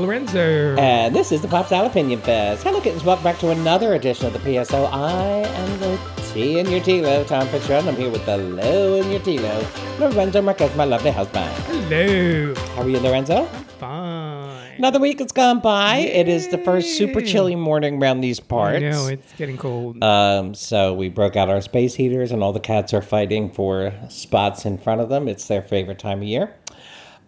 Lorenzo. And this is the Pop Style Opinion Fest. Hello, kittens. Welcome back to another edition of the PSO. I am the T in your Tilo, Tom Fisher, and I'm here with the Low in your Tilo, Lorenzo Marquez, my lovely husband. Hello. How are you, Lorenzo? Fine. Another week has gone by. It is the first super chilly morning around these parts. I know, it's getting cold. Um, so we broke out our space heaters, and all the cats are fighting for spots in front of them. It's their favorite time of year.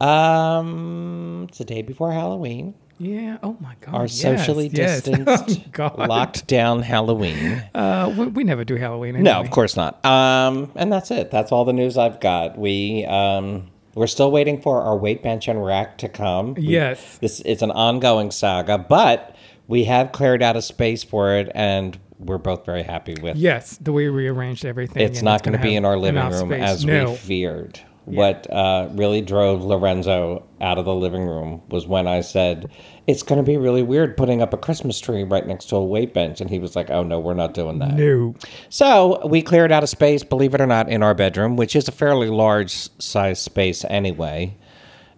Um, it's the day before Halloween. yeah. Oh, my God. Our yes, socially yes. distanced, Oh, God. locked down Halloween. Uh, we, we never do Halloween anyway. No, of course not. Um, and that's it. That's all the news I've got. We um, we're still waiting for our weight bench and rack to come. We- Yes. this it's an ongoing saga, but we have cleared out a space for it, and we're both very happy with. Yes, the way we arranged everything. It's not going to be in our living room space. as no. we feared. What uh, really drove Lorenzo out of the living room was when I said, It's going to be really weird putting up a Christmas tree right next to a weight bench. And he was like, Oh, no, we're not doing that. No. So we cleared out a space, believe it or not, in our bedroom, which is a fairly large size space anyway.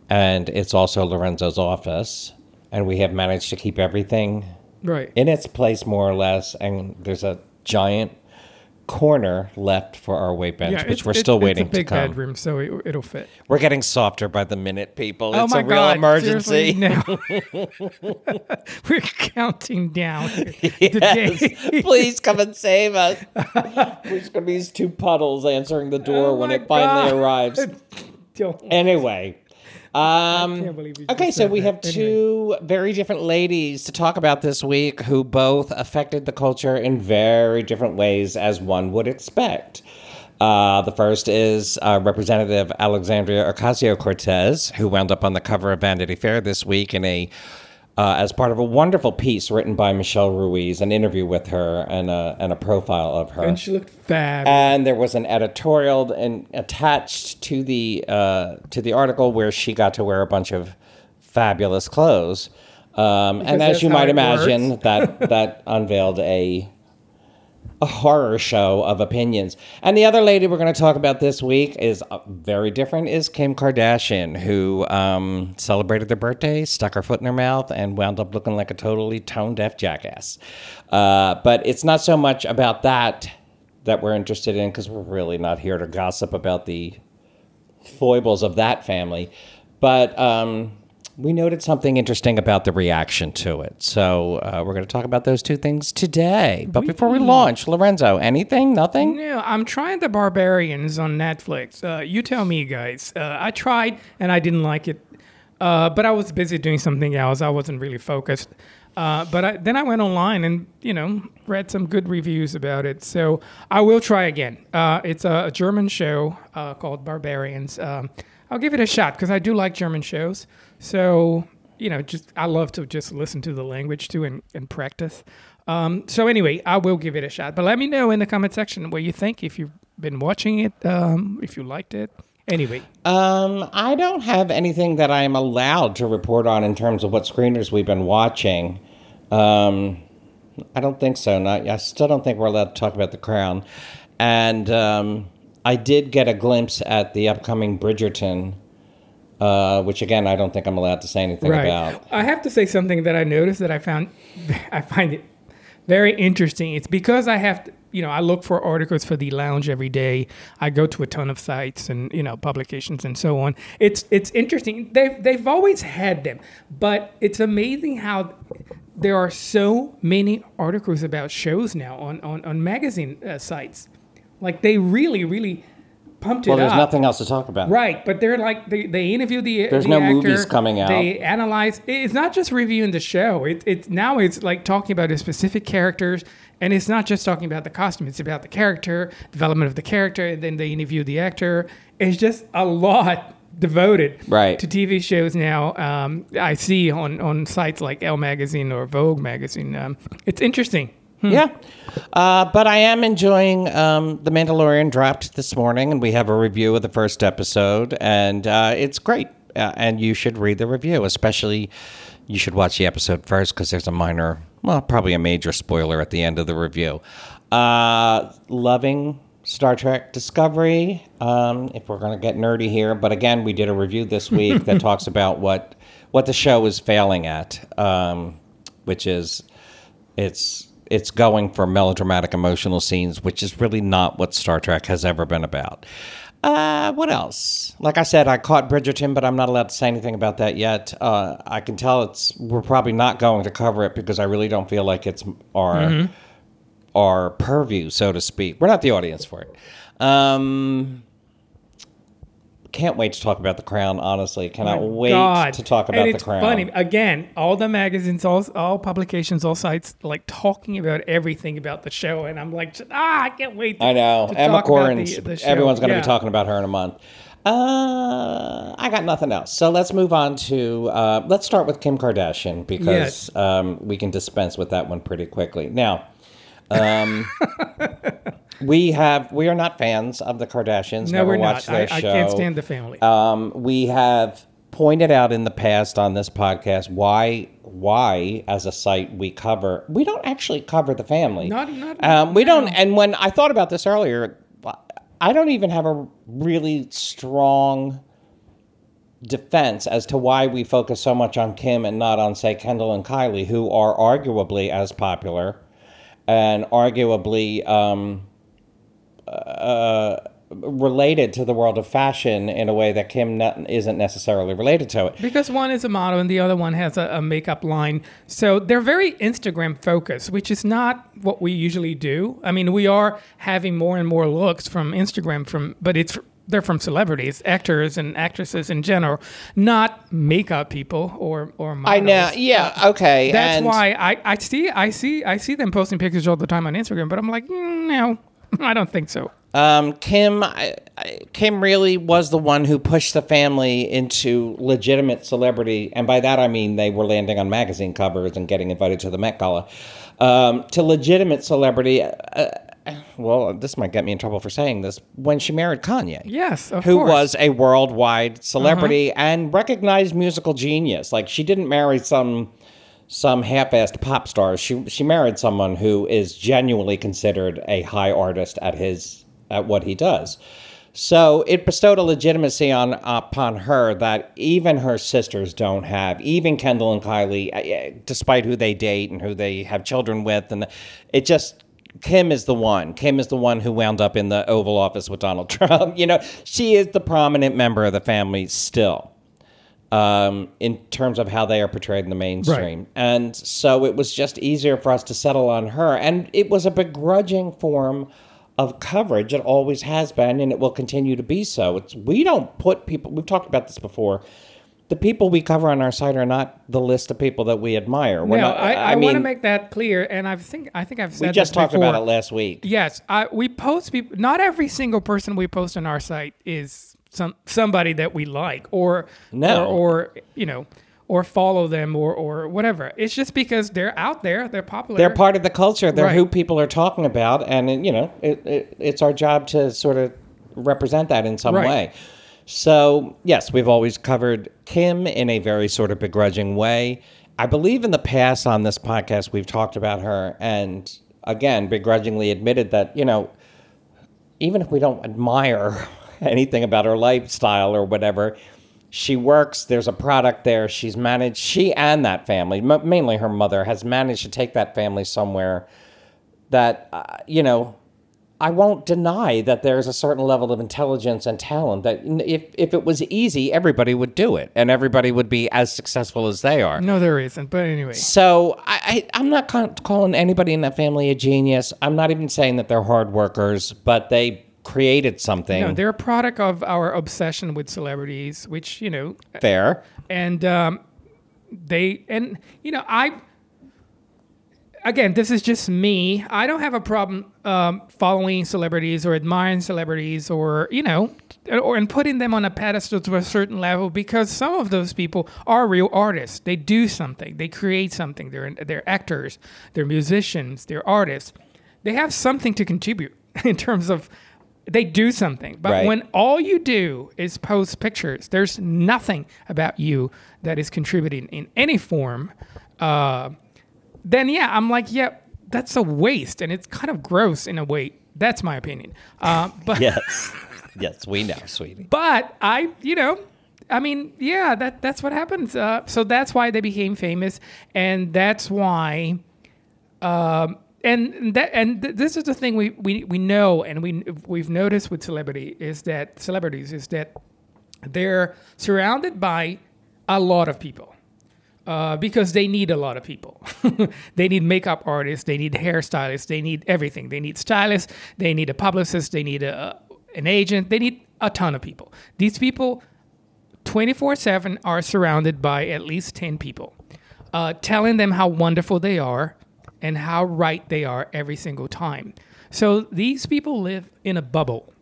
And it's also Lorenzo's office. And we have managed to keep everything Right. in its place more or less. And there's a giant corner left for our weight bench, yeah, which we're still waiting it's a big to come. bedroom, so it, it'll fit. We're getting softer by the minute, people. oh it's my a real God! emergency. no. We're counting down the Yes. Please come and save us. There's going to be these two puddles answering the door Oh when it finally arrives. Don't- Anyway. Um, can't believe you just okay, so we have two very different ladies to talk about this week who both affected the culture in very different ways, as one would expect. Uh, the first is uh, Representative Alexandria Ocasio Cortez, who wound up on the cover of Vanity Fair this week in a uh, as part of a wonderful piece written by Michelle Ruiz, an interview with her and a, and a profile of her. and she looked fab. And there was an editorial and attached to the uh, to the article where she got to wear a bunch of fabulous clothes. Um, and as you might imagine, that that unveiled a a horror show of opinions. And the other lady we're going to talk about this week is uh, very different. Is Kim Kardashian, who um, celebrated their birthday, stuck her foot in her mouth, and wound up looking like a totally tone deaf jackass. Uh, but it's not so much about that that we're interested in because we're really not here to gossip about the foibles of that family. But um, we noted something interesting about the reaction to it. So uh, we're going to talk about those two things today. But before we launch, Lorenzo, anything? Nothing? Yeah, I'm trying the Barbarians on Netflix. Uh, you tell me, guys. Uh, I tried and I didn't like it, uh, but I was busy doing something else. I wasn't really focused. Uh, but I, then I went online and you know read some good reviews about it. So I will try again. Uh, it's a, a German show uh, called Barbarians. Um, I'll give it a shot because I do like German shows. So you know, just I love to just listen to the language too and, and practice. Um, so anyway, I will give it a shot. But let me know in the comment section what you think if you've been watching it, um, if you liked it. Anyway, Um, I don't have anything that I am allowed to report on in terms of what screeners we've been watching. Um, I don't think so. Not. I still don't think we're allowed to talk about The Crown. And um, I did get a glimpse at the upcoming Bridgerton, uh, which again I don't think I'm allowed to say anything right. about. I have to say something that I noticed that I found I find it very interesting. It's because I have to, you know, I look for articles for the lounge every day. I go to a ton of sites and, you know, publications and so on. It's it's interesting. They've they've always had them, but it's amazing how there are so many articles about shows now on on, on magazine uh, sites. Like they really, really pumped it Well, there's up. nothing else to talk about. Right, but they're like they, they interview the There's the no actor, movies coming out. They analyze. It's not just reviewing the show. It, it's now it's like talking about the specific characters, and it's not just talking about the costume. It's about the character development of the character, and then they interview the actor. It's just a lot devoted Right. to TV shows now. Um, I see on on sites like Elle magazine or Vogue magazine. Um, it's interesting. Yeah. Uh, but I am enjoying um, The Mandalorian dropped this morning, and we have a review of the first episode, and uh, it's great. Uh, and you should read the review, especially you should watch the episode first because there's a minor, well, probably a major spoiler at the end of the review. Uh, loving Star Trek Discovery. Um, if we're going to get nerdy here, but again, we did a review this week that talks about what what the show is failing at, um, which is it's it's going for melodramatic emotional scenes, which is really not what Star Trek has ever been about. Uh, what else? Like I said, I caught Bridgerton, but I'm not allowed to say anything about that yet. Uh, I can tell it's we're probably not going to cover it because I really don't feel like it's our our purview, so to speak. We're not the audience for it. Um, can't wait to talk about the Crown. Honestly, cannot My wait God. to talk about and the it's Crown. funny again. All the magazines, all all publications, all sites, like talking about everything about the show, and I'm like, ah, I can't wait. To, I know Emma talk about Corrin's. the- the everyone's going to Yeah. be talking about her in a month. Uh, I got nothing else. So let's move on to uh, let's start with Kim Kardashian because Yes. um, we can dispense with that one pretty quickly. Now, um, we have we are not fans of the Kardashians. No, never we're not. watched I, their I show. can't stand the family. Um, we have pointed out in the past on this podcast why why as a site we cover we don't actually cover the family. Not- not- um, we don't. And when I thought about this earlier, I don't even have a really strong defense as to why we focus so much on Kim and not on say Kendall and Kylie, who are arguably as popular and arguably. Um, uh, related to the world of fashion in a way that Kim isn't necessarily related to it. Because one is a model and the other one has a, a makeup line. So they're very Instagram focused, which is not what we usually do. I mean, we are having more and more looks from Instagram from but it's they're from celebrities, actors and actresses in general, not makeup people or or models. I know, yeah, okay. That's and why I, I see I see I see them posting pictures all the time on Instagram, but I'm like, mm, no, I don't think so. um, Kim, I, I, Kim really was the one who pushed the family into legitimate celebrity, and by that I mean they were landing on magazine covers and getting invited to the Met Gala. Um, to legitimate celebrity. Uh, well, this might get me in trouble for saying this. When she married Kanye, Yes, of who course. Uh-huh. was a worldwide celebrity and recognized musical genius. Like she didn't marry some some half-assed pop star. She she married someone who is genuinely considered a high artist at his at what he does. So it bestowed a legitimacy on upon her that even her sisters don't have. Even Kendall and Kylie, uh, despite who they date and who they have children with, and it just Kim is the one. Kim is the one who wound up in the Oval Office with Donald Trump. You know, she is the prominent member of the family still, um, in terms of how they are portrayed in the mainstream. And so it was just easier for us to settle on her. And it was a begrudging form of coverage. It always has been, and it will continue to be so. It's we don't put people. We've talked about this before. The people we cover on our site are not the list of people that we admire. We're no, not, I, I, mean, want to make that clear, and I think I think I've said that. we just talked before. about it last week. Yes, I, we post people. Not every single person we post on our site is some somebody that we like, or No. or, or you know, or follow them, or or whatever. It's just because they're out there, they're popular. They're part of the culture. They're Right. who people are talking about, and you know, it, it, it's our job to sort of represent that in some Right. way. So yes, we've always covered Kim in a very sort of begrudging way. I believe in the past on this podcast we've talked about her, and again, begrudgingly admitted that you know, even if we don't admire anything about her lifestyle or whatever, she works. There's a product there. She's managed. She and that family, m- mainly her mother, has managed to take that family somewhere that uh, you know. I won't deny that there's a certain level of intelligence and talent that if if it was easy, everybody would do it, and everybody would be as successful as they are. no, there isn't. But anyway, So I, I, I'm not ca- calling anybody in that family a genius. I'm not even saying that they're hard workers, but they created something no, they're a product of our obsession with celebrities, which you know, fair. and um, they and you know I again this is just me i don't have a problem um, following celebrities or admiring celebrities or you know or and putting them on a pedestal to a certain level because some of those people are real artists they do something they create something they're they're actors they're musicians they're artists they have something to contribute in terms of they do something but Right. when all you do is post pictures. There's nothing about you that is contributing in any form. Uh, then yeah, I'm like, yeah, that's a waste, and it's kind of gross in a way That's my opinion. Uh, but Yes. yes, we know, sweetie. but I, you know, I mean, yeah, that that's what happens. Uh, so that's why they became famous, and that's why. Um, and that and th- this is the thing we, we, we know and we we've noticed with celebrity is that celebrities is that they're surrounded by a lot of people uh, because they need a lot of people. they need makeup artists, they need hairstylists, they need everything. They need stylists, they need a publicist, they need a, an agent, they need a ton of people. These people 24 7 are surrounded by at least 10 people, uh, telling them how wonderful they are and how right they are every single time. So these people live in a bubble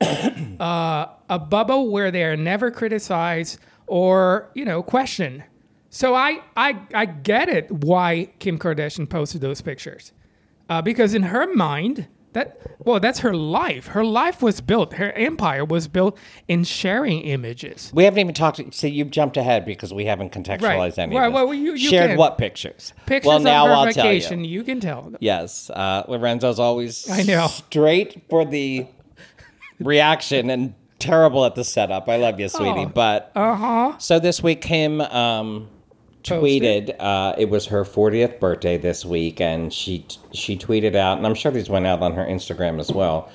uh, a bubble where they are never criticized or you know questioned. So I I I get it why Kim Kardashian posted those pictures, uh, because in her mind that well that's her life. Her life was built. Her empire was built in sharing images. We haven't even talked. See, you've jumped ahead because we haven't contextualized Right. any Well, of this. well, you- you Shared can. what pictures? Pictures well, now of her I'll vacation. you. You can tell. Yes, uh, Lorenzo's always I know. straight for the reaction and terrible at the setup. I love you, sweetie. Oh. But Uh huh. so this week, Kim um, tweeted. Uh, it was her 40th birthday this week, and she she tweeted out, and I'm sure these went out on her Instagram as well.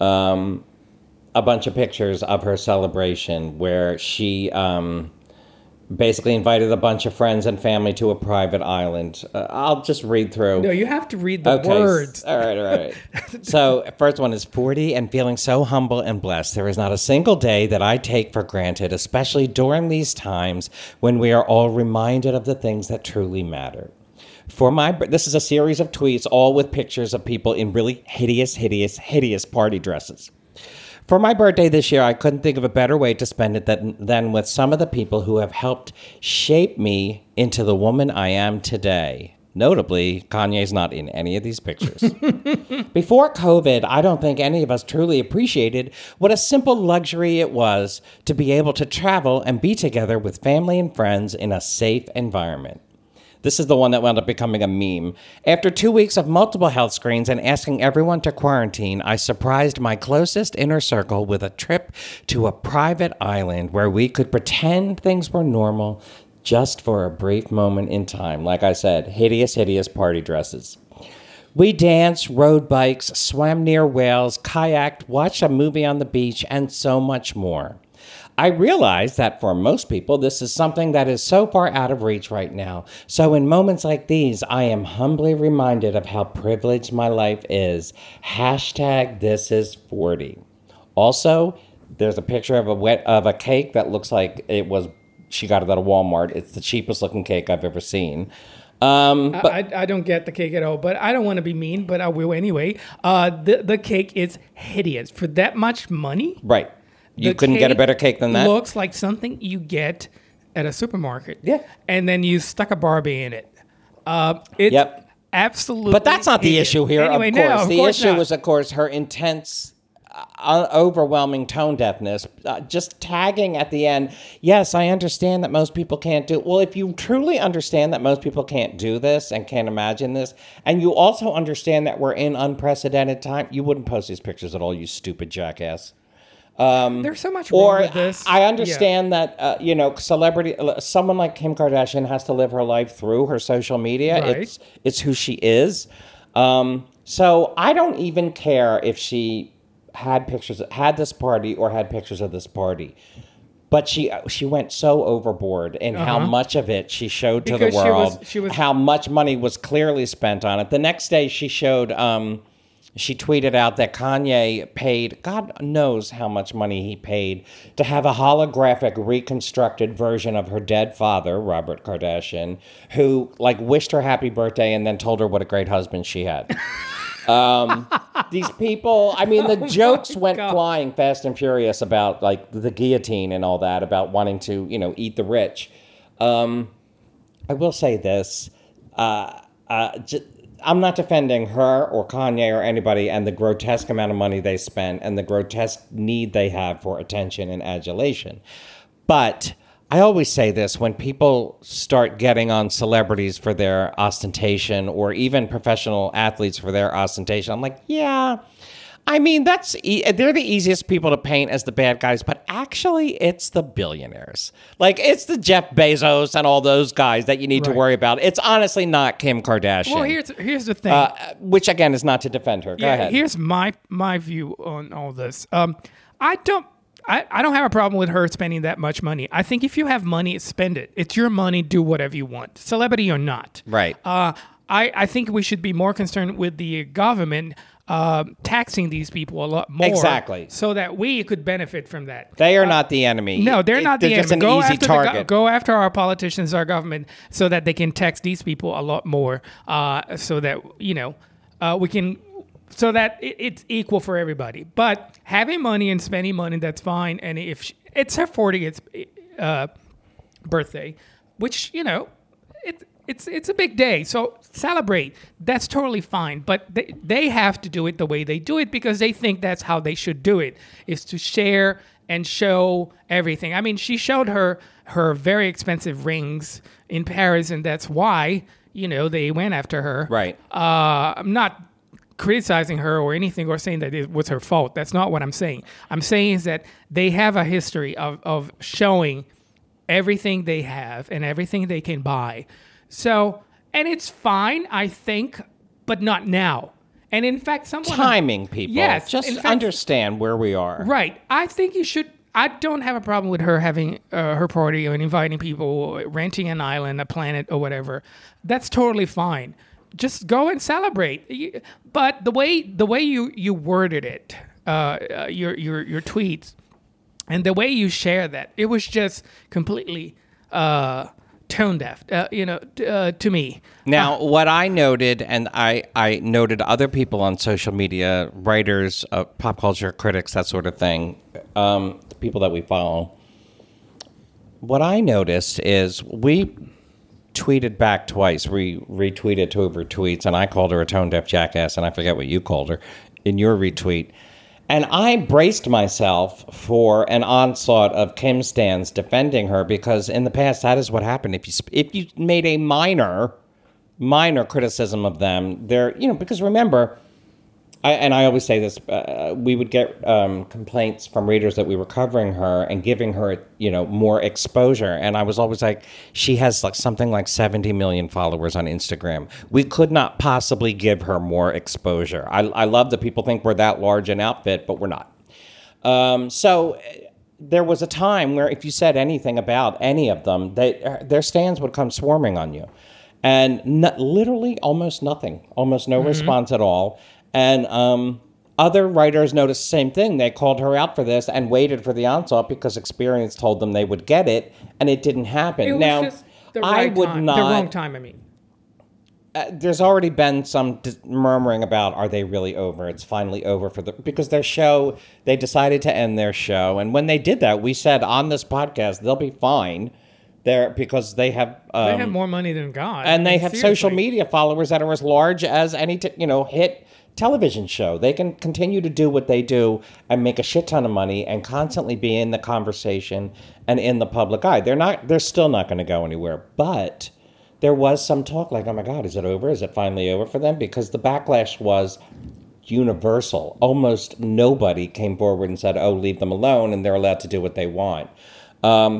Um, a bunch of pictures of her celebration where she um, basically invited a bunch of friends and family to a private island. Uh, I'll just read through. No, you have to read the Okay. words. All right, all right. so, first one is 40 and feeling so humble and blessed. There is not a single day that I take for granted, especially during these times when we are all reminded of the things that truly matter. For my this is a series of tweets all with pictures of people in really hideous, hideous, hideous party dresses. For my birthday this year, I couldn't think of a better way to spend it than, than with some of the people who have helped shape me into the woman I am today. Notably, Kanye's not in any of these pictures. Before COVID, I don't think any of us truly appreciated what a simple luxury it was to be able to travel and be together with family and friends in a safe environment. This is the one that wound up becoming a meme. After two weeks of multiple health screens and asking everyone to quarantine, I surprised my closest inner circle with a trip to a private island where we could pretend things were normal just for a brief moment in time. Like I said, hideous, hideous party dresses. We danced, rode bikes, swam near whales, kayaked, watched a movie on the beach, and so much more. I realize that for most people, this is something that is so far out of reach right now. So, in moments like these, I am humbly reminded of how privileged my life is. Hashtag this is 40. Also, there's a picture of a wet of a cake that looks like it was she got it at a Walmart. It's the cheapest looking cake I've ever seen. Um, but I, I don't get the cake at all, but I don't want to be mean, but I will anyway. Uh, the the cake is hideous for that much money. right, you couldn't get a better cake than that. It looks like something you get at a supermarket. Yeah. and then you stuck a Barbie in it. Uh, it's Yep. absolutely. But that's not the issue here, Anyway, of no, course. of the course issue not. was, of course, her intense, uh, overwhelming tone deafness. Uh, just tagging at the end. Yes, I understand that most people can't do. Well, if you truly understand that most people can't do this and can't imagine this, and you also understand that we're in unprecedented time, you wouldn't post these pictures at all. You stupid jackass. There's so much wrong Or with this. I Yeah. understand that uh, you know celebrity, uh, someone like Kim Kardashian has to live her life through her social media. Right. It's it's who she is. Um, so I don't even care if she had pictures, had this party, or had pictures of this party. But she she went so overboard in how much of it she showed to Uh-huh. Because the she was- world. she was- how much money was clearly spent on it. The next day, she showed. Um, she tweeted out that Kanye paid, God knows how much money he paid, to have a holographic reconstructed version of her dead father, Robert Kardashian, who like wished her happy birthday and then told her what a great husband she had. um, these people, I mean, the jokes went God. flying fast and furious about like the guillotine and all that, about wanting to, you know, eat the rich. Um, I will say this. Uh, uh, j- I'm not defending her or Kanye or anybody and the grotesque amount of money they spend and the grotesque need they have for attention and adulation. But I always say this when people start getting on celebrities for their ostentation or even professional athletes for their ostentation, I'm like, yeah. I mean, that's e- they're the easiest people to paint as the bad guys, but actually, it's the billionaires. Like it's the Jeff Bezos and all those guys that you need to worry about. It's honestly not Kim Kardashian. Well, here's here's the thing. uh, which again is not to defend her. Go Yeah, ahead. Here's my my view on all this. Um, I don't. I, I don't have a problem with her spending that much money. I think if you have money, spend it. It's your money. Do whatever you want, celebrity or not. Right. Uh, I, I think we should be more concerned with the government uh, taxing these people a lot more. Exactly. So that we could benefit from that. they are not the enemy. No, they're It- not the just enemy. an Go easy after the go- go after our politicians, our government, so that they can tax these people a lot more. Uh, so that you know, uh, we can, so that it, it's equal for everybody. But having money and spending money, that's fine. And if she, it's her 40th uh, birthday, which you know, it, it's it's a big day, so celebrate. That's totally fine. But they they have to do it the way they do it because they think that's how they should do it. Is to share and show everything. I mean, she showed her her very expensive rings in Paris, and that's why you know they went after her. Right. Uh, I'm not criticizing her or anything or saying that it was her fault. That's not what I'm saying. I'm saying is that they have a history of, of showing everything they have and everything they can buy. So, and it's fine, I think, but not now. And in fact, someone Timing, people. Yes, Just fact- understand where we are. Right. I think you should. I don't have a problem with her having uh, her party and inviting people, renting an island, a planet, or whatever. That's totally fine. Just go and celebrate. But the way the way you you worded it, uh, uh, your your your tweets, and the way you share that, it was just completely uh, tone deaf. Uh, you know, uh, to me. Now, what I noted, and I, I noted other people on social media, writers, uh, pop culture critics, that sort of thing, um, the people that we follow. What I noticed is we tweeted back twice, we retweeted two of her tweets, and I called her a tone deaf jackass, and I forget what you called her in your retweet. And I braced myself for an onslaught of Kim stands defending her because in the past that is what happened. If you if you made a minor minor criticism of them, they're you know because remember, I, and I always say this, uh, we would get um, complaints from readers that we were covering her and giving her, you know, more exposure. And I was always like, she has like something like 70 million followers on Instagram. We could not possibly give her more exposure. I, I love that people think we're that large an outfit, but we're not. Um, so uh, there was a time where if you said anything about any of them, they, uh, their stands would come swarming on you. And literally almost nothing, almost no response at all. And um, other writers noticed the same thing. They called her out for this and waited for the onslaught because experience told them they would get it, and it didn't happen. It now, the I would time, not the wrong time. I mean. uh, there's already been some dis- murmuring about are they really over? It's finally over for the because their show they decided to end their show, and when they did that, we said on this podcast they'll be fine. There because they have um, They have more money than God, and they have social media followers that are as large as any t- you know hit television show. They can continue to do what they do and make a shit ton of money and constantly be in the conversation and in the public eye. They're not. They're still not going to go anywhere. But there was some talk like, oh my god, is it over? Is it finally over for them? Because the backlash was universal. Almost nobody came forward and said, "Oh, leave them alone," and they're allowed to do what they want.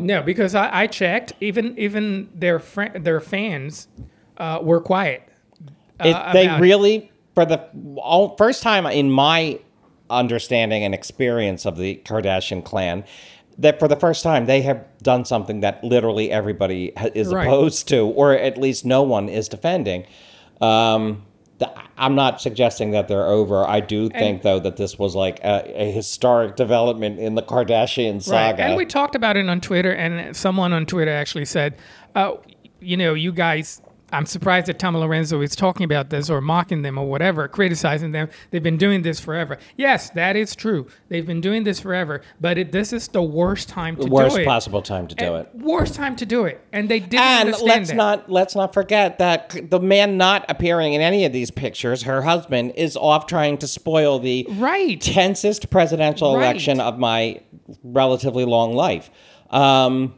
No, because I, I checked. Even even their fri their fans uh, were quiet. It, uh, they really, for the all, first time in my understanding and experience of the Kardashian clan, that for the first time they have done something that literally everybody ha- is Right. opposed to, or at least no one is defending. Um, I'm not suggesting that they're over. I do think, though, that this was like a, a historic development in the Kardashian saga. Right. And we talked about it on Twitter, and someone on Twitter actually said, uh, you know, you guys, I'm surprised that Tom Lorenzo is talking about this or mocking them or whatever, criticizing them. They've been doing this forever. Yes, that is true. They've been doing this forever, but it, this is the worst time to the worst do it. Worst possible time to do it. Worst time to do it. And they didn't And understand let's that. not let's not forget that the man not appearing in any of these pictures, her husband, is off trying to spoil the Right. tensest presidential Right. election of my relatively long life. Um,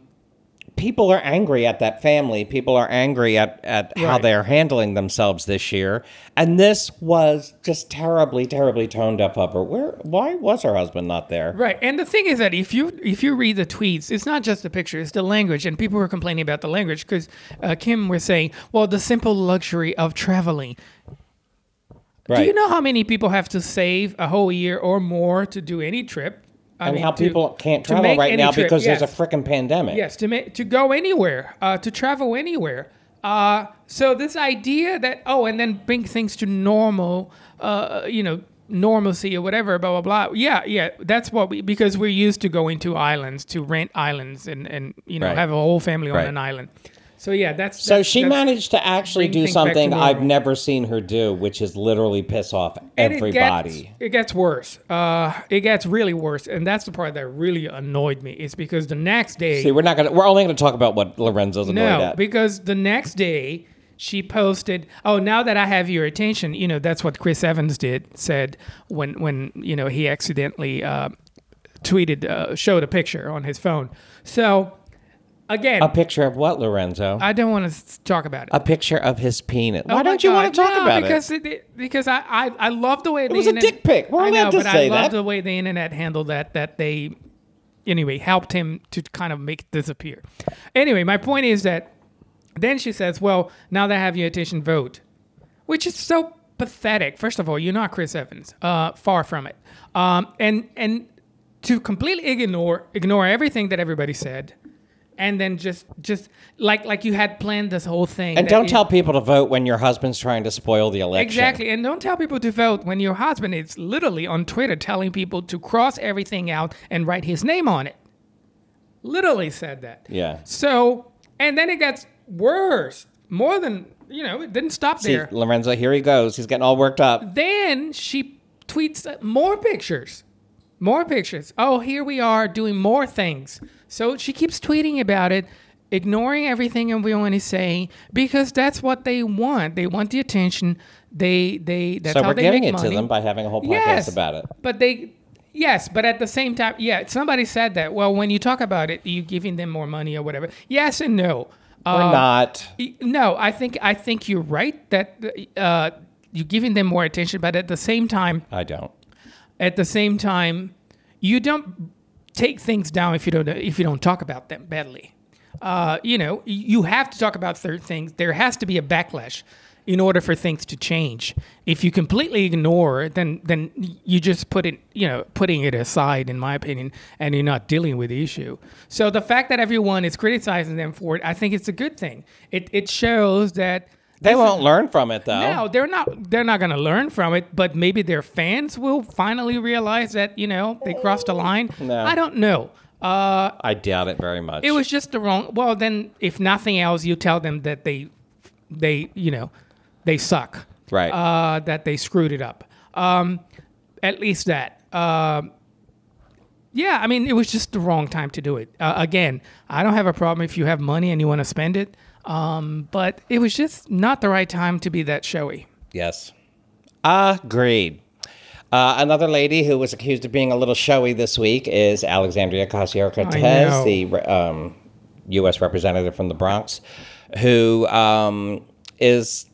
people are angry at that family. People are angry at, at how they're handling themselves this year. And this was just terribly, terribly toned up of her. Where why was her husband not there? Right, and the thing is that if you if you read the tweets, it's not just the picture; it's the language, and people were complaining about the language because uh, Kim was saying, "Well, the simple luxury of traveling." Right. Do you know how many people have to save a whole year or more to do any trip? I and mean, how to- people can't travel right now trip, because yes. there's a freaking pandemic. Yes, to make to go anywhere, uh, to travel anywhere. Uh, so this idea that oh, and then bring things to normal, uh, you know, normalcy or whatever, blah blah blah. Yeah, yeah, that's what we because we're used to going to islands to rent islands and and you know Right. have a whole family on Right. an island. So yeah, that's So that's- she that's- managed to actually do things back to something I've never seen her do, which is literally piss off and everybody. It gets, it gets worse. Uh, it gets really worse, and that's the part that really annoyed me. Is because the next day, See, we're not gonna. We're only gonna talk about what Lorenzo's annoyed No, at. because the next day she posted, "Oh, now that I have your attention, you know that's what Chris Evans did said when when you know he accidentally uh, tweeted uh, showed a picture on his phone." So again, a picture of what, Lorenzo? I don't want to talk about it. a picture of his penis. Oh Why don't you want to talk no, about because it? it? Because I, I I love the way it was a dick pic. We're I know, but I love the way the internet handled that. That they anyway helped him to kind of make it disappear. Anyway, my point is that then she says, "Well, now that I have your attention, vote," which is so pathetic. First of all, you're not Chris Evans. Uh, far from it. Um, and and to completely ignore ignore everything that everybody said. And then just, just like, like you had planned this whole thing. And don't you- tell people to vote when your husband's trying to spoil the election. Exactly. And don't tell people to vote when your husband is literally on Twitter telling people to cross everything out and write his name on it. Literally said that. Yeah. So, and then it gets worse. More than, you know, it didn't stop See, there. Lorenzo, here he goes. He's getting all worked up. Then she tweets more pictures. More pictures. Oh, here we are doing more things. So she keeps tweeting about it, ignoring everything everyone is saying because that's what they want. They want the attention. They they that's So how we're they giving make it money. to them by having a whole podcast yes, about it. But they yes, but at the same time, yeah, somebody said that. Well, when you talk about it, you giving them more money or whatever. Yes and no. We're Uh, not. No, I think I think you're right that uh, you're giving them more attention, but at the same time, I don't. At the same time, you don't take things down if you don't if you don't talk about them badly. Uh, you know, you have to talk about certain things. There has to be a backlash in order for things to change. If you completely ignore, then then you just put it, you know, putting it aside, in my opinion, and you're not dealing with the issue. So the fact that everyone is criticizing them for it, I think it's a good thing. It it shows that They this won't learn from it though. no, they're not. They're not going to learn from it. But maybe their fans will finally realize that you know they crossed a line. No. I don't know. Uh, I doubt it very much. it was just the wrong. Well, then, if nothing else, you tell them that they, they, you know, they suck. Right. Uh, that they screwed it up. Um, at least that. Um, yeah, I mean, it was just the wrong time to do it. Uh, again, I don't have a problem if you have money and you want to spend it. Um, but it was just not the right time to be that showy. Yes. Agreed. Uh, another lady who was accused of being a little showy this week is Alexandria Ocasio Cortez, the um, U.S. representative from the Bronx, who um, is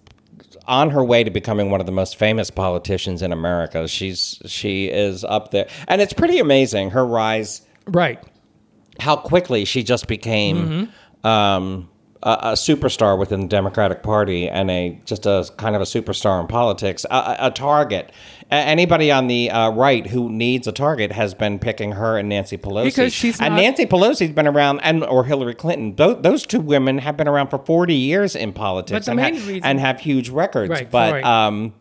on her way to becoming one of the most famous politicians in America. She's she is up there, and it's pretty amazing her rise Right. how quickly she just became um, a, a superstar within the Democratic Party and a just a kind of a superstar in politics, a, a- target. Anybody on the uh, right who needs a target has been picking her and Nancy Pelosi Because she's and not- Nancy Pelosi's been around, and or Hillary Clinton. Those, those two women have been around for forty years in politics and, ha- reason- and have huge records. Right, but right. um,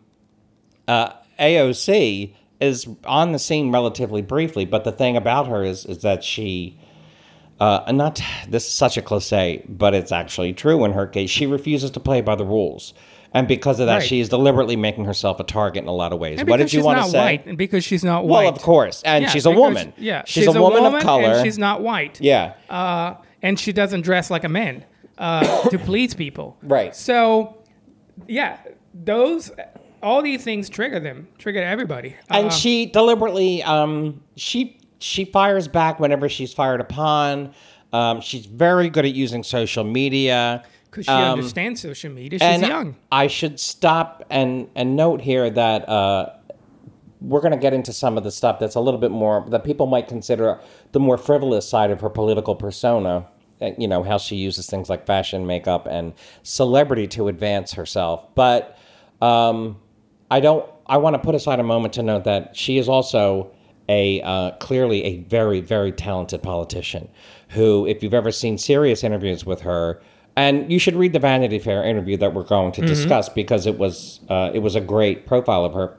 uh, AOC is on the scene relatively briefly, but the thing about her is is that she, uh, not this is such a cliche, but it's actually true in her case. She refuses to play by the rules, and because of that, Right. she is deliberately making herself a target in a lot of ways. What did you want to say? white, and because she's not white. Well, of course, and Yeah, she's a because- woman. Yeah, she's, a, woman, of color. and she's not white. yeah, uh, and she doesn't dress like a man uh, to please people. Right. So, yeah, those all these things trigger them, trigger everybody. and Uh, she deliberately um she she fires back whenever she's fired upon Um, she's very good at using social media. Because she Um, understands social media. She's and young. I should stop and and note here that uh, we're going to get into some of the stuff that's a little bit more that people might consider the more frivolous side of her political persona. Uh, You know how she uses things like fashion, makeup, and celebrity to advance herself. But um, I don't. I want to put aside a moment to note that she is also a uh, clearly a very very talented politician. Who, if you've ever seen serious interviews with her, and you should read the Vanity Fair interview that we're going to discuss because it was uh, it was a great profile of her.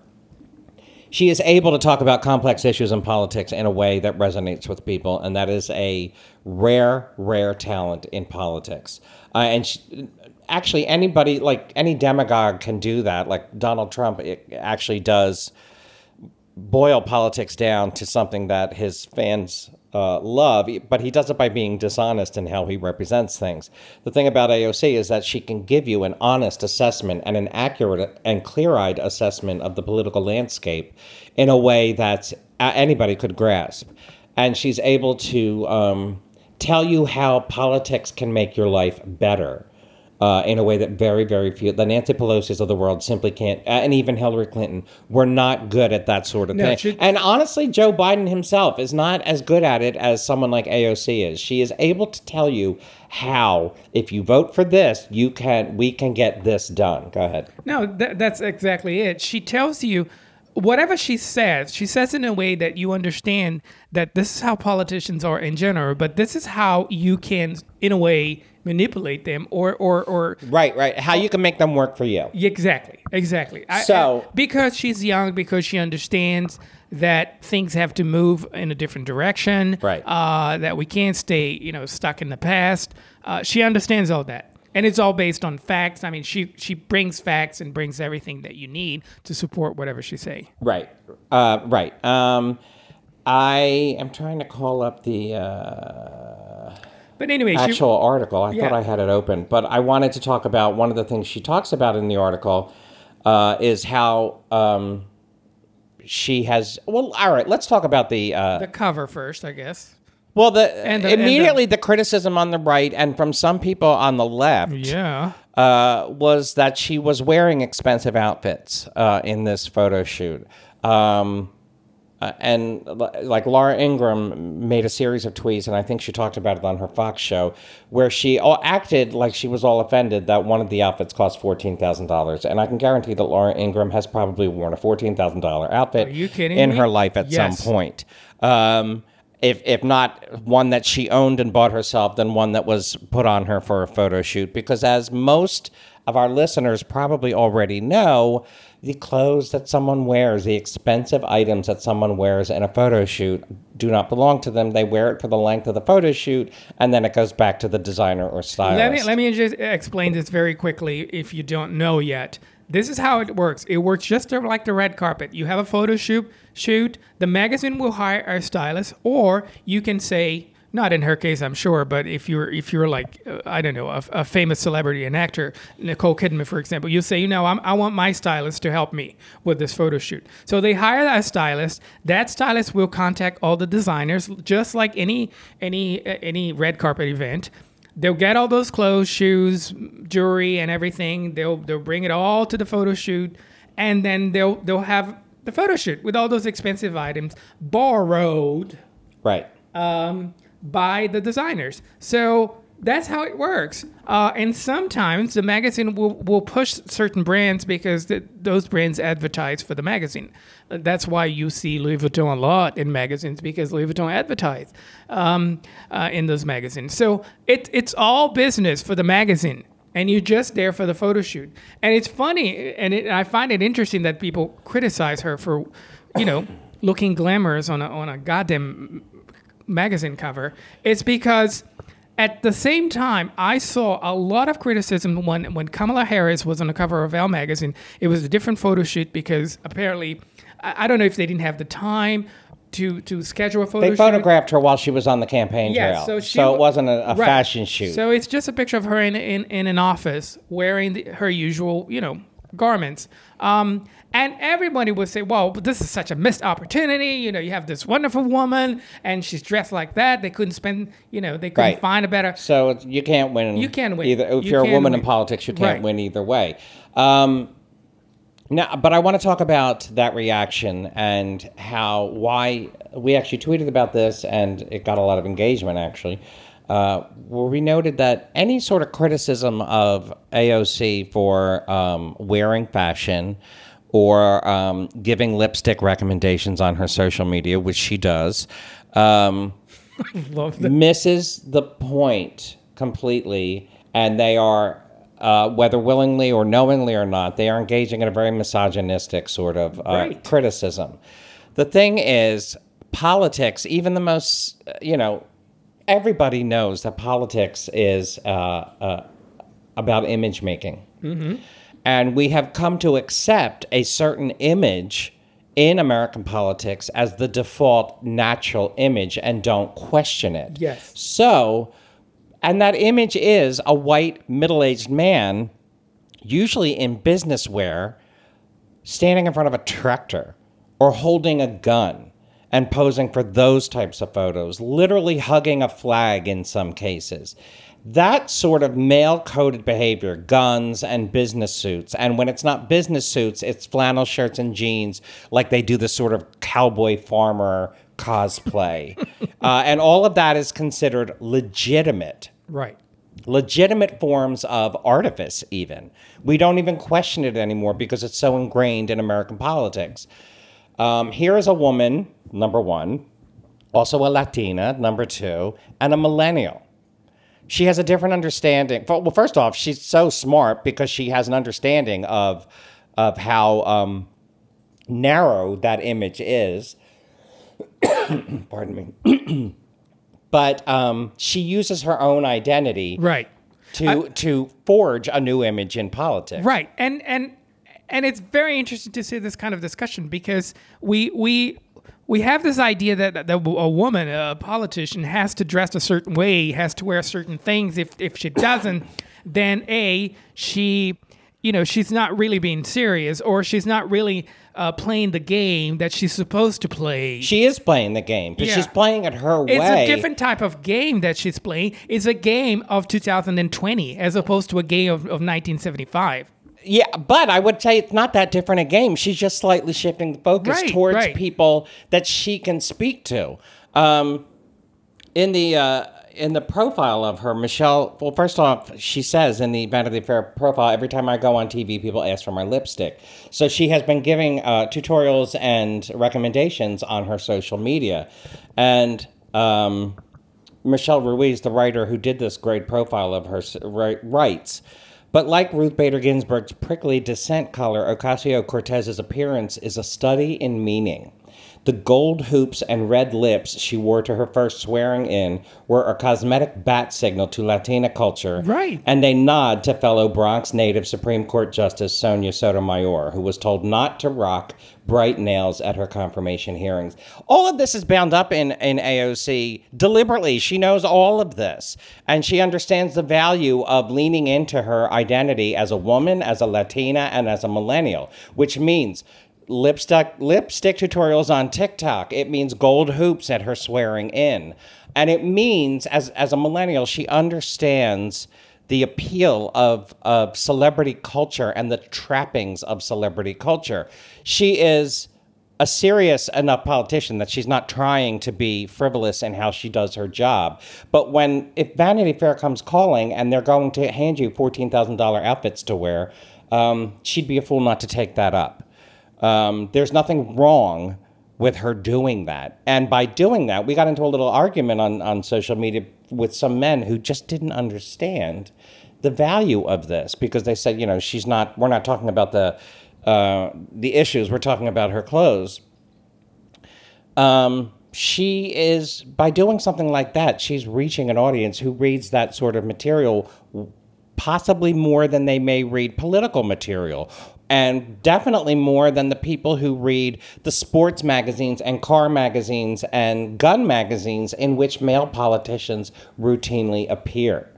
She is able to talk about complex issues in politics in a way that resonates with people, and that is a rare, rare talent in politics. Uh, and she, actually, anybody like any demagogue can do that. Like Donald Trump, it actually does boil politics down to something that his fans uh, love, but he does it by being dishonest in how he represents things. The thing about AOC is that she can give you an honest assessment and an accurate and clear eyed assessment of the political landscape in a way that anybody could grasp. And she's able to um, tell you how politics can make your life better uh, in a way that very, very few, the Nancy Pelosi's of the world simply can't, and even Hillary Clinton, were not good at that sort of No, thing. and honestly, Joe Biden himself is not as good at it as someone like AOC is. She is able to tell you how, if you vote for this, you can, we can get this done. Go ahead. No, that, that's exactly it. She tells you whatever she says, she says in a way that you understand that this is how politicians are in general, but this is how you can, in a way, manipulate them or or or Right, right. How you can make them work for you. exactly, exactly. I- So- I- because she's young, because she understands that things have to move in a different direction, Right. Uh, that we can't stay, you know, stuck in the past. Uh, she understands all that. And it's all based on facts. I mean, she she brings facts and brings everything that you need to support whatever she say. Right, uh, right. Um, I am trying to call up the. Uh, But anyway, she, actual article. I Yeah. thought I had it open, but I wanted to talk about one of the things she talks about in the article uh, is how um, she has. Well, all right. Let's talk about the. Uh, the cover first, I guess. Well, the, and the- and the- immediately the criticism on the right and from some people on the left Yeah. uh, was that she was wearing expensive outfits uh, in this photo shoot. Um, uh, and li- like Laura Ingraham made a series of tweets, and I think she talked about it on her Fox show, where she all acted like she was all offended that one of the outfits cost fourteen thousand dollars. And I can guarantee that Laura Ingraham has probably worn a fourteen thousand dollar outfit Are you kidding in me? her life at Yes. some point. Um, if if not one that she owned and bought herself, then one that was put on her for a photo shoot. Because as most of our listeners probably already know, the clothes that someone wears, the expensive items that someone wears in a photo shoot, do not belong to them. They wear it for the length of the photo shoot, and then it goes back to the designer or stylist. Let me let me just explain this very quickly if you don't know yet. This is how it works. It works just like the red carpet. You have a photo shoot, shoot. The magazine will hire a stylist, or you can say, not in her case, I'm sure, but if you're if you're like uh, I don't know a, a famous celebrity, an actor, Nicole Kidman, for example, you say, you know, I'm, I want my stylist to help me with this photo shoot. So they hire a stylist. That stylist will contact all the designers, just like any any uh, any red carpet event. They'll get all those clothes, shoes, jewelry, and everything. They'll they'll bring it all to the photo shoot, and then they'll they'll have the photo shoot with all those expensive items borrowed right. um, by the designers. So that's how it works. Uh, and sometimes the magazine will, will push certain brands because th- those brands advertise for the magazine. Uh, That's why you see Louis Vuitton a lot in magazines because Louis Vuitton advertise um, uh, in those magazines. So it, it's all business for the magazine. And you're just there for the photo shoot. And it's funny, and it, I find it interesting that people criticize her for, you know, looking glamorous on a, on a goddamn magazine cover it's because at the same time i saw a lot of criticism when, when kamala harris was on the cover of Elle magazine it was a different photo shoot because apparently i, I don't know if they didn't have the time to, to schedule a photo They shoot. photographed her while she was on the campaign Yeah, trail, so she it w- wasn't a, a Right. fashion shoot. So it's just a picture of her in, in, in an office wearing the, her usual, you know, garments. Um, and everybody would say, "Well, this is such a missed opportunity. You know, you have this wonderful woman, and she's dressed like that. They couldn't spend, you know, they couldn't Right. find a better." So you can't win. You can't win. Either, if You are a woman in politics, you can't Right. win either way. Um, now, but I want to talk about that reaction and how why we actually tweeted about this, and it got a lot of engagement actually. Uh, where we noted that any sort of criticism of AOC for um, wearing fashion or um, giving lipstick recommendations on her social media, which she does, um, Love that. misses the point completely, and they are, uh, whether willingly or knowingly or not, they are engaging in a very misogynistic sort of uh, Right. criticism. The thing is, politics, even the most, uh, you know, everybody knows that politics is uh, uh, about image making. And we have come to accept a certain image in American politics as the default natural image and don't question it. Yes. So, and that image is a white middle aged man, usually in business wear, standing in front of a tractor or holding a gun and posing for those types of photos, literally hugging a flag in some cases. That sort of male coded behavior, guns and business suits. And when it's not business suits, it's flannel shirts and jeans, like they do the sort of cowboy farmer cosplay. uh, and all of that is considered legitimate Right. legitimate forms of artifice, even. We don't even question it anymore because it's so ingrained in American politics. Um, here is a woman, number one, also a Latina, number two, and a millennial. She has a different understanding. Well, first off, she's so smart because she has an understanding of of how um, narrow that image is. Pardon me. but um, she uses her own identity Right. to to forge a new image in politics. Right. And and and it's very interesting to see this kind of discussion because we we we have this idea that, that a woman, a politician, has to dress a certain way, has to wear certain things. If if she doesn't, then a she, you know, she's not really being serious, or she's not really uh, playing the game that she's supposed to play. She is playing the game, but Yeah. she's playing it her it's way. a different type of game that she's playing. It's a game of 2020 as opposed to a game of, of 1975. Yeah, but I would say it's not that different a game. She's just slightly shifting the focus Right, towards right. people that she can speak to. Um, in the uh, in the profile of her, Michelle. Well, first off, she says in the Vanity Fair profile, every time I go on TV, people ask for my lipstick. So she has been giving uh, tutorials and recommendations on her social media, and. Um, Michelle Ruiz, the writer who did this great profile of her, writes. But like Ruth Bader Ginsburg's prickly dissent collar, Ocasio Cortez's appearance is a study in meaning. The gold hoops and red lips she wore to her first swearing in were a cosmetic bat signal to Latina culture, Right. and a nod to fellow Bronx native Supreme Court Justice Sonia Sotomayor, who was told not to rock bright nails at her confirmation hearings. All of this is bound up in, in AOC deliberately. She knows all of this, and she understands the value of leaning into her identity as a woman, as a Latina, and as a millennial, which means lipstick lipstick tutorials on TikTok. It means gold hoops at her swearing in. And it means as as a millennial, she understands the appeal of of celebrity culture and the trappings of celebrity culture. She is a serious enough politician that she's not trying to be frivolous in how she does her job. But when if Vanity Fair comes calling and they're going to hand you fourteen thousand dollar outfits to wear, um, she'd be a fool not to take that up. Um, there's nothing wrong with her doing that. And by doing that, we got into a little argument on, on social media with some men who just didn't understand the value of this because they said, you know, she's not, we're not talking about the, uh, the issues, we're talking about her clothes. Um, she is, by doing something like that, she's reaching an audience who reads that sort of material possibly more than they may read political material and definitely more than the people who read the sports magazines and car magazines and gun magazines in which male politicians routinely appear.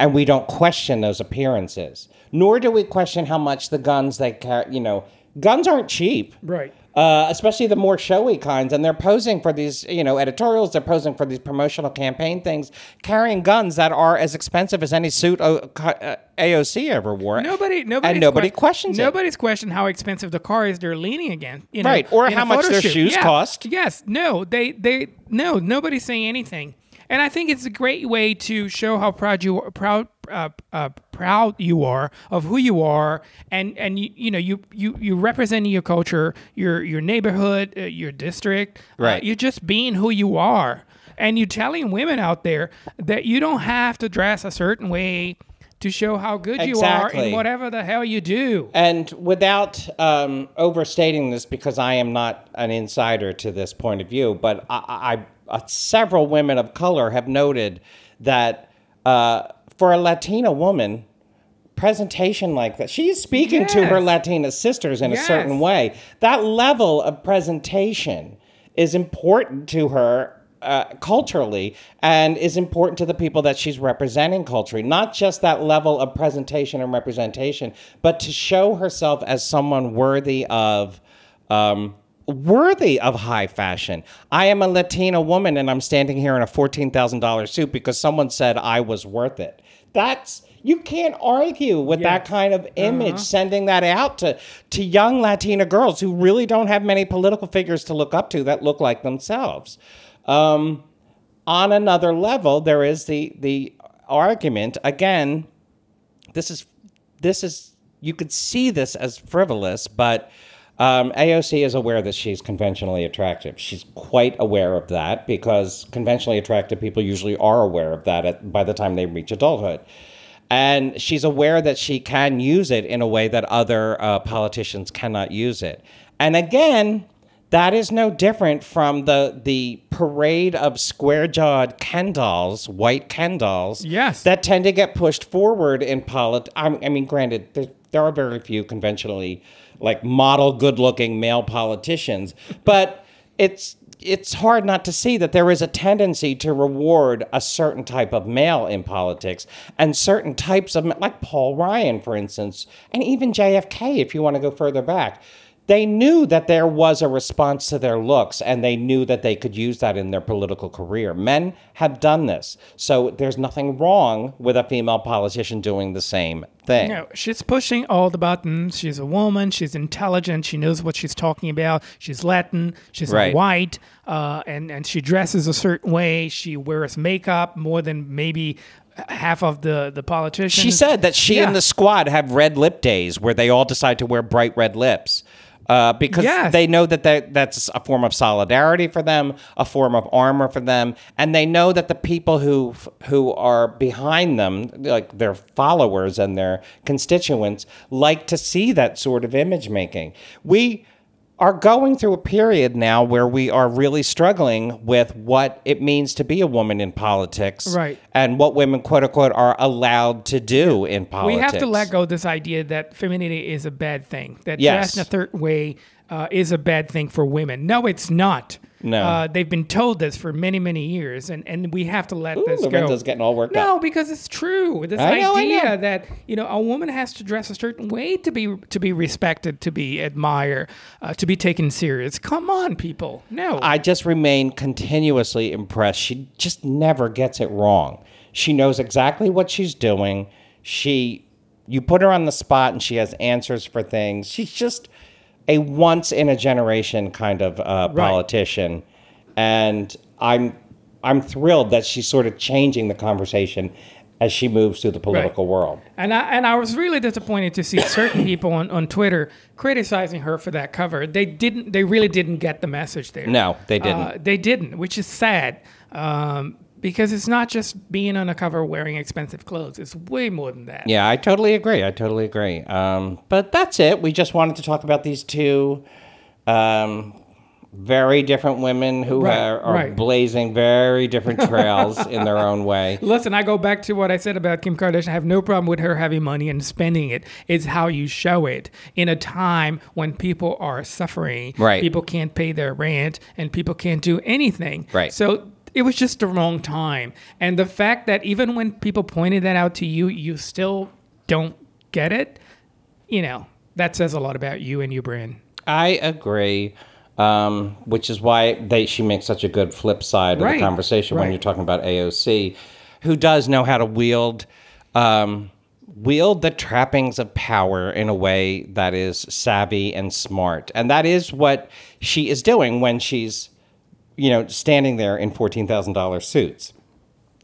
and we don't question those appearances. Nor do we question how much the guns they carry. You know, guns aren't cheap. Right. Uh, especially the more showy kinds, and they're posing for these, you know, editorials. They're posing for these promotional campaign things, carrying guns that are as expensive as any suit uh, uh, AOC ever wore. Nobody, nobody, and nobody questions it. Nobody's questioned how expensive the car is they're leaning against, you know, Right, or how much their shoot. shoes Yeah. cost. Yes, no, they, they, no, nobody's saying anything, and I think it's a great way to show how proud you, are proud, uh, uh, proud you are of who you are, and and you, you know, you, you, you representing your culture, your, your neighborhood, uh, your district, Uh, Right. you're just being who you are, and you're telling women out there that you don't have to dress a certain way. To show how good you are Exactly. in whatever the hell you do. And without um, overstating this, because I am not an insider to this point of view, but I, I, uh, several women of color have noted that uh, for a Latina woman, presentation like that, she's speaking to her Latina sisters in a certain way. That level of presentation is important to her uh, culturally and is important to the people that she's representing culturally. Not just that level of presentation and representation, but to show herself as someone worthy of. Um, worthy of high fashion. I am a Latina woman and I'm standing here in a $14,000 suit because someone said I was worth it. That's you can't argue with that kind of image sending that out to to young Latina girls who really don't have many political figures to look up to that look like themselves. Um, on another level, there is the the argument again. This is this is you could see this as frivolous, but um, AOC is aware that she's conventionally attractive. She's quite aware of that because conventionally attractive people usually are aware of that at, by the time they reach adulthood. And she's aware that she can use it in a way that other uh, politicians cannot use it. And again, that is no different from the the parade of square-jawed Ken dolls, white Ken dolls, Yes. that tend to get pushed forward in politics. I I mean, granted, there, there are very few conventionally like model, good-looking male politicians, but it's it's hard not to see that there is a tendency to reward a certain type of male in politics and certain types of like Paul Ryan, for instance, and even JFK, if you want to go further back. They knew that there was a response to their looks and they knew that they could use that in their political career. Men have done this. So there's nothing wrong with a female politician doing the same thing. No, she's pushing all the buttons. She's a woman. She's intelligent. She knows what she's talking about. She's Latin. She's Right. white, uh, and and she dresses a certain way. She wears makeup more than maybe half of the the politicians. She said that she Yeah. and the squad have red lip days where they all decide to wear bright red lips. Uh, because Yes. they know that they, that's a form of solidarity for them, a form of armor for them, and they know that the people who who are behind them, like their followers and their constituents, like to see that sort of image making. We are going through a period now where we are really struggling with what it means to be a woman in politics, Right. And what women, quote unquote, are allowed to do in politics. we have to let go of this idea that femininity is a bad thing. That Yes. dress in a certain way uh, is a bad thing for women. No, it's not. No. uh, they've been told this for many, many years, and, and we have to let this go. Lorenzo's getting all worked no, up. because it's true. This I know, idea know. that you know a woman has to dress a certain way to be to be respected, to be admired, uh, to be taken serious. Come on, people. No, I just remain continuously impressed. She just never gets it wrong. She knows exactly what she's doing. She, you put her on the spot and she has answers for things. She's just a once in a generation kind of uh, politician, and I'm, I'm thrilled that she's sort of changing the conversation as she moves through the political world. And I and I was really disappointed to see certain people on, on Twitter criticizing her for that cover. They didn't. They really didn't get the message there. No, they didn't. Uh, they didn't, which is sad. Um, because it's not just being on a cover wearing expensive clothes. It's way more than that. Yeah, I totally agree. I totally agree. Um, but that's it. We just wanted to talk about these two um, very different women who Right, are, are right. blazing very different trails in their own way. Listen, I go back to what I said about Kim Kardashian. I have no problem with her having money and spending it. It's how you show it in a time when people are suffering. Right. People can't pay their rent and people can't do anything. Right. So it was just the wrong time. And the fact that even when people pointed that out to you, you still don't get it, you know, that says a lot about you and your brand. I agree. Um, which is why they she makes such a good flip side of Right, the conversation when you're talking about AOC, who does know how to wield um, wield the trappings of power in a way that is savvy and smart, and that is what she is doing when she's, you know, standing there in fourteen thousand dollars suits.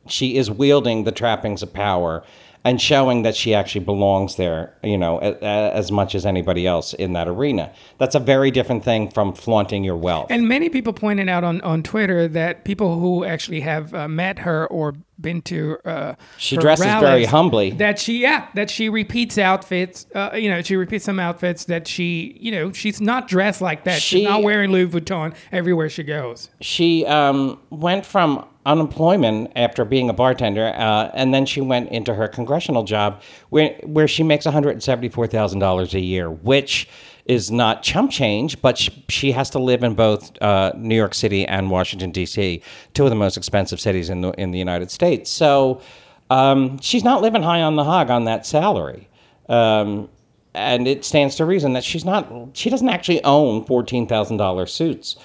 She is wielding the trappings of power and showing that she actually belongs there, you know, as much as anybody else in that arena. That's a very different thing from flaunting your wealth. And many people pointed out on, on Twitter that people who actually have uh, met her or been to uh, She her dresses very rallies, humbly. That she yeah that she repeats outfits. Uh, you know she repeats some outfits that she you know she's not dressed like that. She- she's not wearing Louis Vuitton everywhere she goes. she um, went from unemployment after being a bartender, uh, and then she went into her congressional job where, where she makes $174,000 a year, which is not chump change, but sh- she has to live in both uh, New York City and Washington, D.C., two of the most expensive cities in the, in the United States. So um, she's not living high on the hog on that salary. Um, and it stands to reason that she's not she doesn't actually own $14,000 suits.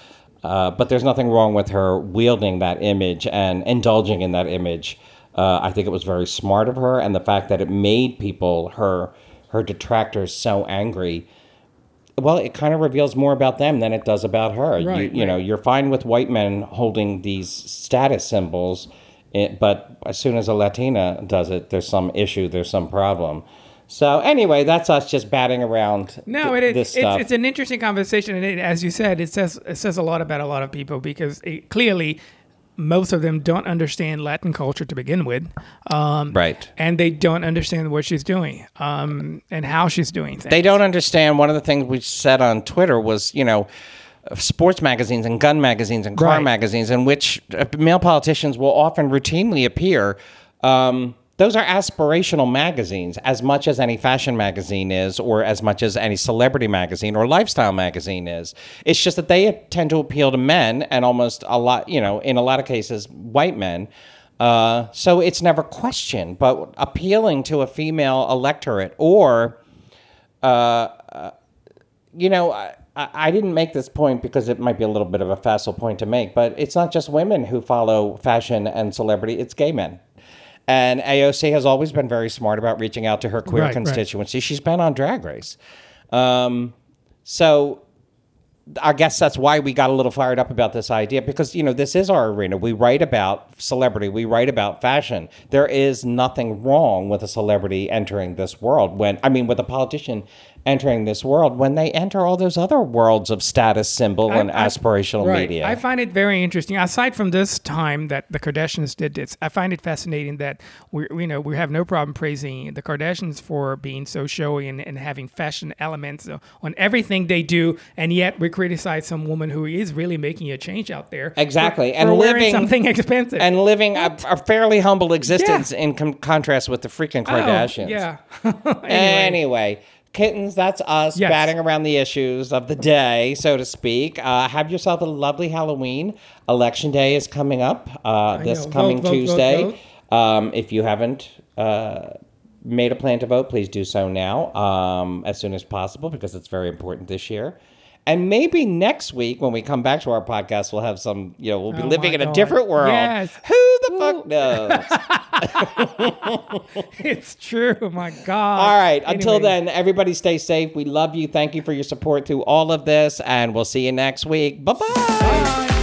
Uh, but there's nothing wrong with her wielding that image and indulging in that image. Uh, I think it was very smart of her, and the fact that it made people her her detractors so angry. Well, it kind of reveals more about them than it does about her. Right, you, you know, you're fine with white men holding these status symbols, it, but as soon as a Latina does it, there's some issue, there's some problem. So anyway, that's us just batting around. No, th- it, this it's, it's an interesting conversation, and it, as you said, it says it says a lot about a lot of people because it, clearly most of them don't understand Latin culture to begin with, um, right. and they don't understand what she's doing um, and how she's doing things. they don't understand one of the things we said on twitter was you know sports magazines and gun magazines and car Right. magazines in which uh, male politicians will often routinely appear um, those are aspirational magazines as much as any fashion magazine is or as much as any celebrity magazine or lifestyle magazine is it's just that they tend to appeal to men and almost a lot you know in a lot of cases white men uh, so it's never questioned but appealing to a female electorate or you know, I I didn't make this point because it might be a little bit of a facile point to make, but it's not just women who follow fashion and celebrity, it's gay men. And AOC has always been very smart about reaching out to her queer Right, right. constituency. She's been on Drag Race. Um, so I guess that's why we got a little fired up about this idea because you know this is our arena. We write about celebrity, we write about fashion. There is nothing wrong with a celebrity entering this world when I mean with a politician entering this world when they enter all those other worlds of status symbol and I- aspirational right. media. I find it very interesting. Aside from this time that the Kardashians did this, I find it fascinating that we, you know, we have no problem praising the Kardashians for being so showy and, and having fashion elements on everything they do, and yet we criticize some woman who is really making a change out there. Exactly. for, And for living- something expensive and living a, a fairly humble existence in com- contrast with the freaking Oh, Kardashians. yeah. anyway, Anyway, kittens, that's us Yes. batting around the issues of the day, so to speak. Uh, have yourself a lovely Halloween. Election day is coming up uh, this know. coming Vote, vote, vote, Tuesday. Um, if you haven't uh, made a plan to vote, please do so now um, as soon as possible because it's very important this year. And maybe next week when we come back to our podcast, we'll have some, you know, we'll be Oh living in a different world. Yes. Who the fuck knows? it's true. Oh my God. All right. Until then, everybody stay safe. We love you. Thank you for your support through all of this, and we'll see you next week. Bye-bye. Bye.